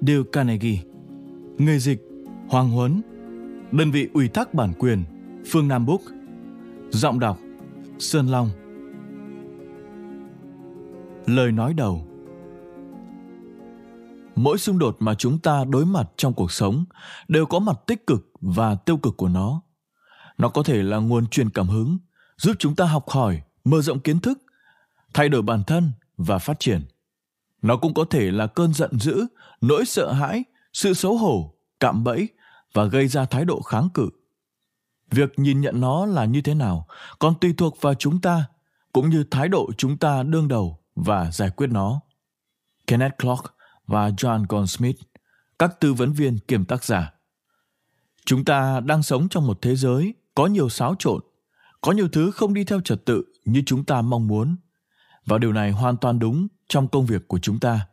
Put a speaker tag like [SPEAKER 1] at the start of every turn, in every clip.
[SPEAKER 1] Dale Carnegie. Người dịch, Hoàng Huấn. Đơn vị ủy thác bản quyền, Phương Nam Book. Giọng đọc, Sơn Long. Lời nói đầu mỗi xung đột mà chúng ta đối mặt trong cuộc sống đều có mặt tích cực và tiêu cực của nó nó có thể là nguồn truyền cảm hứng, giúp chúng ta học hỏi, mở rộng kiến thức, thay đổi bản thân và phát triển nó cũng có thể là cơn giận dữ nỗi sợ hãi sự xấu hổ cạm bẫy và gây ra thái độ kháng cự việc nhìn nhận nó là như thế nào còn tùy thuộc vào chúng ta cũng như thái độ chúng ta đương đầu và giải quyết nó kenneth clark và John Goldsmith, các tư vấn viên kiêm tác giả. Chúng ta đang sống trong một thế giới có nhiều xáo trộn, có nhiều thứ không đi theo trật tự như chúng ta mong muốn. Và điều này hoàn toàn đúng trong công việc của chúng ta.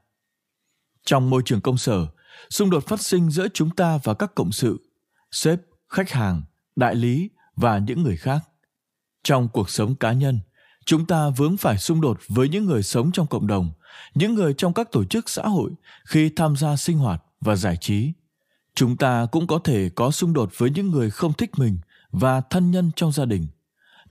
[SPEAKER 1] Trong môi trường công sở, xung đột phát sinh giữa chúng ta và các cộng sự, sếp, khách hàng, đại lý và những người khác. Trong cuộc sống cá nhân, chúng ta vướng phải xung đột với những người sống trong cộng đồng những người trong các tổ chức xã hội khi tham gia sinh hoạt và giải trí chúng ta cũng có thể có xung đột với những người không thích mình và thân nhân trong gia đình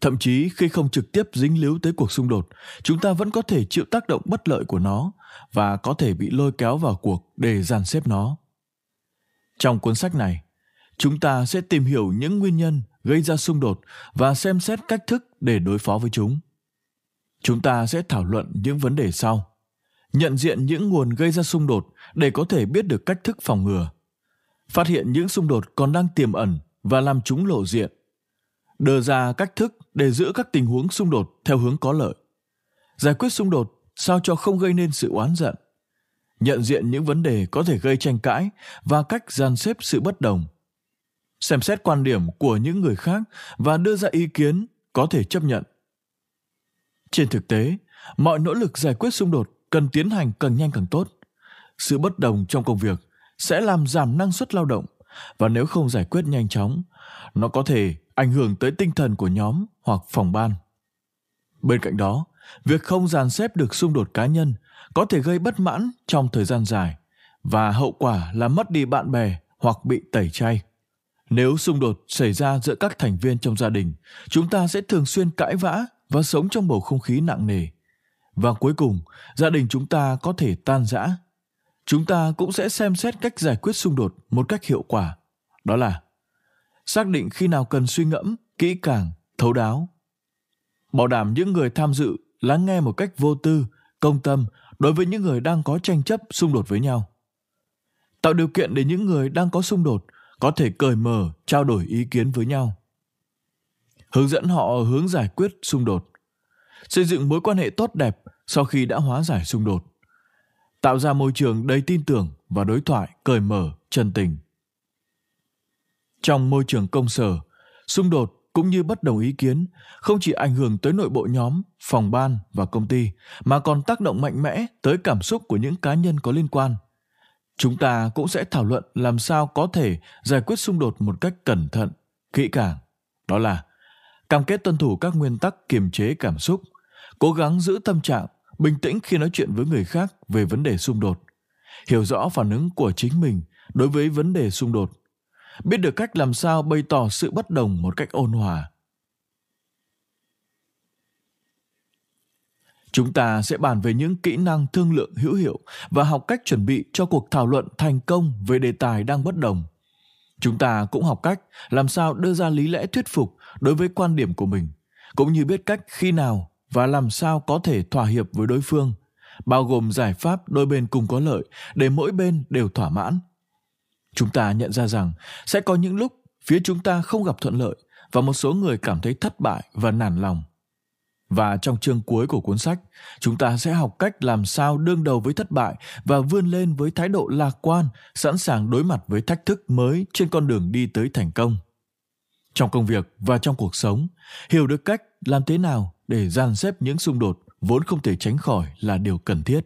[SPEAKER 1] thậm chí khi không trực tiếp dính líu tới cuộc xung đột, chúng ta vẫn có thể chịu tác động bất lợi của nó và có thể bị lôi kéo vào cuộc để dàn xếp nó. Trong cuốn sách này, chúng ta sẽ tìm hiểu những nguyên nhân gây ra xung đột và xem xét cách thức để đối phó với chúng. Chúng ta sẽ thảo luận những vấn đề sau. Nhận diện những nguồn gây ra xung đột để có thể biết được cách thức phòng ngừa. Phát hiện những xung đột còn đang tiềm ẩn và làm chúng lộ diện. Đưa ra cách thức để giữ các tình huống xung đột theo hướng có lợi. Giải quyết xung đột sao cho không gây nên sự oán giận? Nhận diện những vấn đề có thể gây tranh cãi và cách dàn xếp sự bất đồng. Xem xét quan điểm của những người khác và đưa ra ý kiến có thể chấp nhận. Trên thực tế, mọi nỗ lực giải quyết xung đột cần tiến hành càng nhanh càng tốt. Sự bất đồng trong công việc sẽ làm giảm năng suất lao động và nếu không giải quyết nhanh chóng, nó có thể ảnh hưởng tới tinh thần của nhóm hoặc phòng ban. Bên cạnh đó, việc không dàn xếp được xung đột cá nhân có thể gây bất mãn trong thời gian dài và hậu quả là mất đi bạn bè hoặc bị tẩy chay. Nếu xung đột xảy ra giữa các thành viên trong gia đình, chúng ta sẽ thường xuyên cãi vã và sống trong bầu không khí nặng nề. Và cuối cùng, gia đình chúng ta có thể tan rã chúng ta cũng sẽ xem xét cách giải quyết xung đột một cách hiệu quả. Đó là xác định khi nào cần suy ngẫm, kỹ càng, thấu đáo. Bảo đảm những người tham dự lắng nghe một cách vô tư, công tâm đối với những người đang có tranh chấp xung đột với nhau. Tạo điều kiện để những người đang có xung đột có thể cởi mở, trao đổi ý kiến với nhau. Hướng dẫn họ hướng giải quyết xung đột. Xây dựng mối quan hệ tốt đẹp sau khi đã hóa giải xung đột tạo ra môi trường đầy tin tưởng và đối thoại cởi mở, chân tình. Trong môi trường công sở, xung đột cũng như bất đồng ý kiến không chỉ ảnh hưởng tới nội bộ nhóm, phòng ban và công ty, mà còn tác động mạnh mẽ tới cảm xúc của những cá nhân có liên quan. Chúng ta cũng sẽ thảo luận làm sao có thể giải quyết xung đột một cách cẩn thận, kỹ càng. Đó là cam kết tuân thủ các nguyên tắc kiềm chế cảm xúc, cố gắng giữ tâm trạng bình tĩnh khi nói chuyện với người khác về vấn đề xung đột, hiểu rõ phản ứng của chính mình đối với vấn đề xung đột, biết được cách làm sao bày tỏ sự bất đồng một cách ôn hòa. Chúng ta sẽ bàn về những kỹ năng thương lượng hữu hiệu và học cách chuẩn bị cho cuộc thảo luận thành công về đề tài đang bất đồng. Chúng ta cũng học cách làm sao đưa ra lý lẽ thuyết phục đối với quan điểm của mình, cũng như biết cách khi nào và làm sao có thể thỏa hiệp với đối phương bao gồm giải pháp đôi bên cùng có lợi để mỗi bên đều thỏa mãn chúng ta nhận ra rằng sẽ có những lúc phía chúng ta không gặp thuận lợi và một số người cảm thấy thất bại và nản lòng Và trong chương cuối của cuốn sách, chúng ta sẽ học cách làm sao đương đầu với thất bại và vươn lên với thái độ lạc quan, sẵn sàng đối mặt với thách thức mới trên con đường đi tới thành công. Trong công việc và trong cuộc sống, hiểu được cách làm thế nào để dàn xếp những xung đột vốn không thể tránh khỏi là điều cần thiết.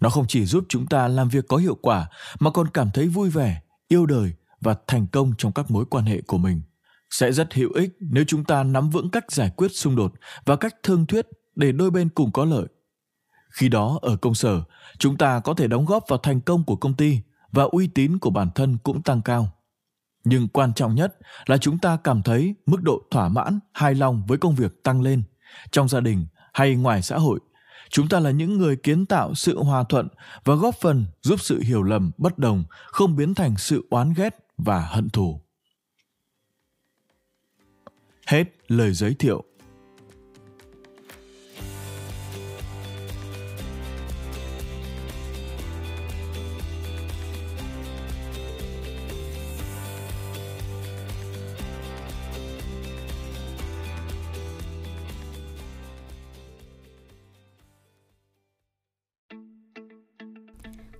[SPEAKER 1] Nó không chỉ giúp chúng ta làm việc có hiệu quả mà còn cảm thấy vui vẻ, yêu đời và thành công trong các mối quan hệ của mình sẽ rất hữu ích nếu chúng ta nắm vững cách giải quyết xung đột và cách thương thuyết để đôi bên cùng có lợi. Khi đó ở công sở, chúng ta có thể đóng góp vào thành công của công ty và uy tín của bản thân cũng tăng cao. Nhưng quan trọng nhất là chúng ta cảm thấy mức độ thỏa mãn, hài lòng với công việc tăng lên. Trong gia đình hay ngoài xã hội, chúng ta là những người kiến tạo sự hòa thuận và góp phần giúp sự hiểu lầm bất đồng không biến thành sự oán ghét và hận thù. Hết lời giới thiệu.